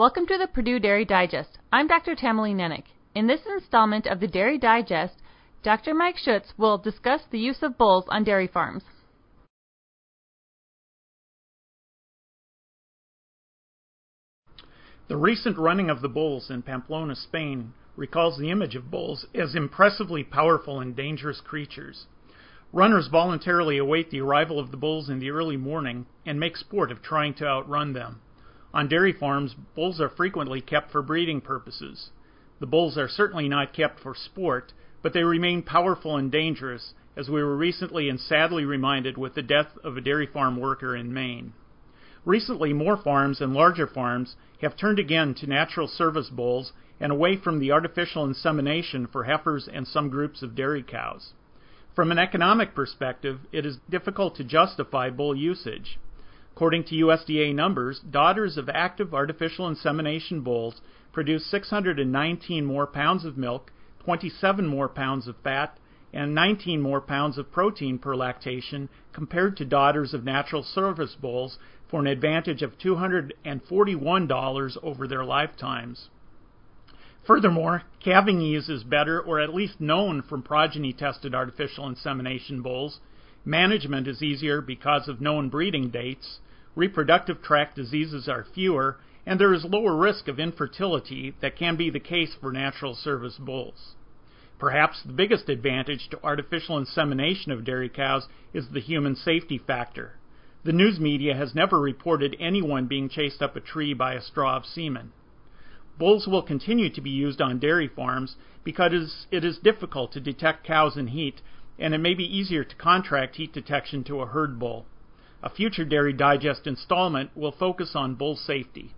Welcome to the Purdue Dairy Digest. I'm Dr. Tamilee Nennich. In this installment of the Dairy Digest, Dr. Mike Schutz will discuss the use of bulls on dairy farms. The recent running of the bulls in Pamplona, Spain, recalls the image of bulls as impressively powerful and dangerous creatures. Runners voluntarily await the arrival of the bulls in the early morning and make sport of trying to outrun them. On dairy farms, bulls are frequently kept for breeding purposes. The bulls are certainly not kept for sport, but they remain powerful and dangerous, as we were recently and sadly reminded with the death of a dairy farm worker in Maine. Recently, more farms and larger farms have turned again to natural service bulls and away from the artificial insemination for heifers and some groups of dairy cows. From an economic perspective, it is difficult to justify bull usage. According to USDA numbers, daughters of active artificial insemination bulls produce 619 more pounds of milk, 27 more pounds of fat, and 19 more pounds of protein per lactation compared to daughters of natural service bulls for an advantage of $241 over their lifetimes. Furthermore, calving ease is better or at least known from progeny tested artificial insemination bulls. Management is easier because of known breeding dates reproductive tract diseases are fewer, and there is lower risk of infertility that can be the case for natural service bulls. Perhaps the biggest advantage to artificial insemination of dairy cows is the human safety factor. The news media has never reported anyone being chased up a tree by a straw of semen. Bulls will continue to be used on dairy farms because it is difficult to detect cows in heat, and it may be easier to contract heat detection to a herd bull. A future Dairy Digest installment will focus on bull safety.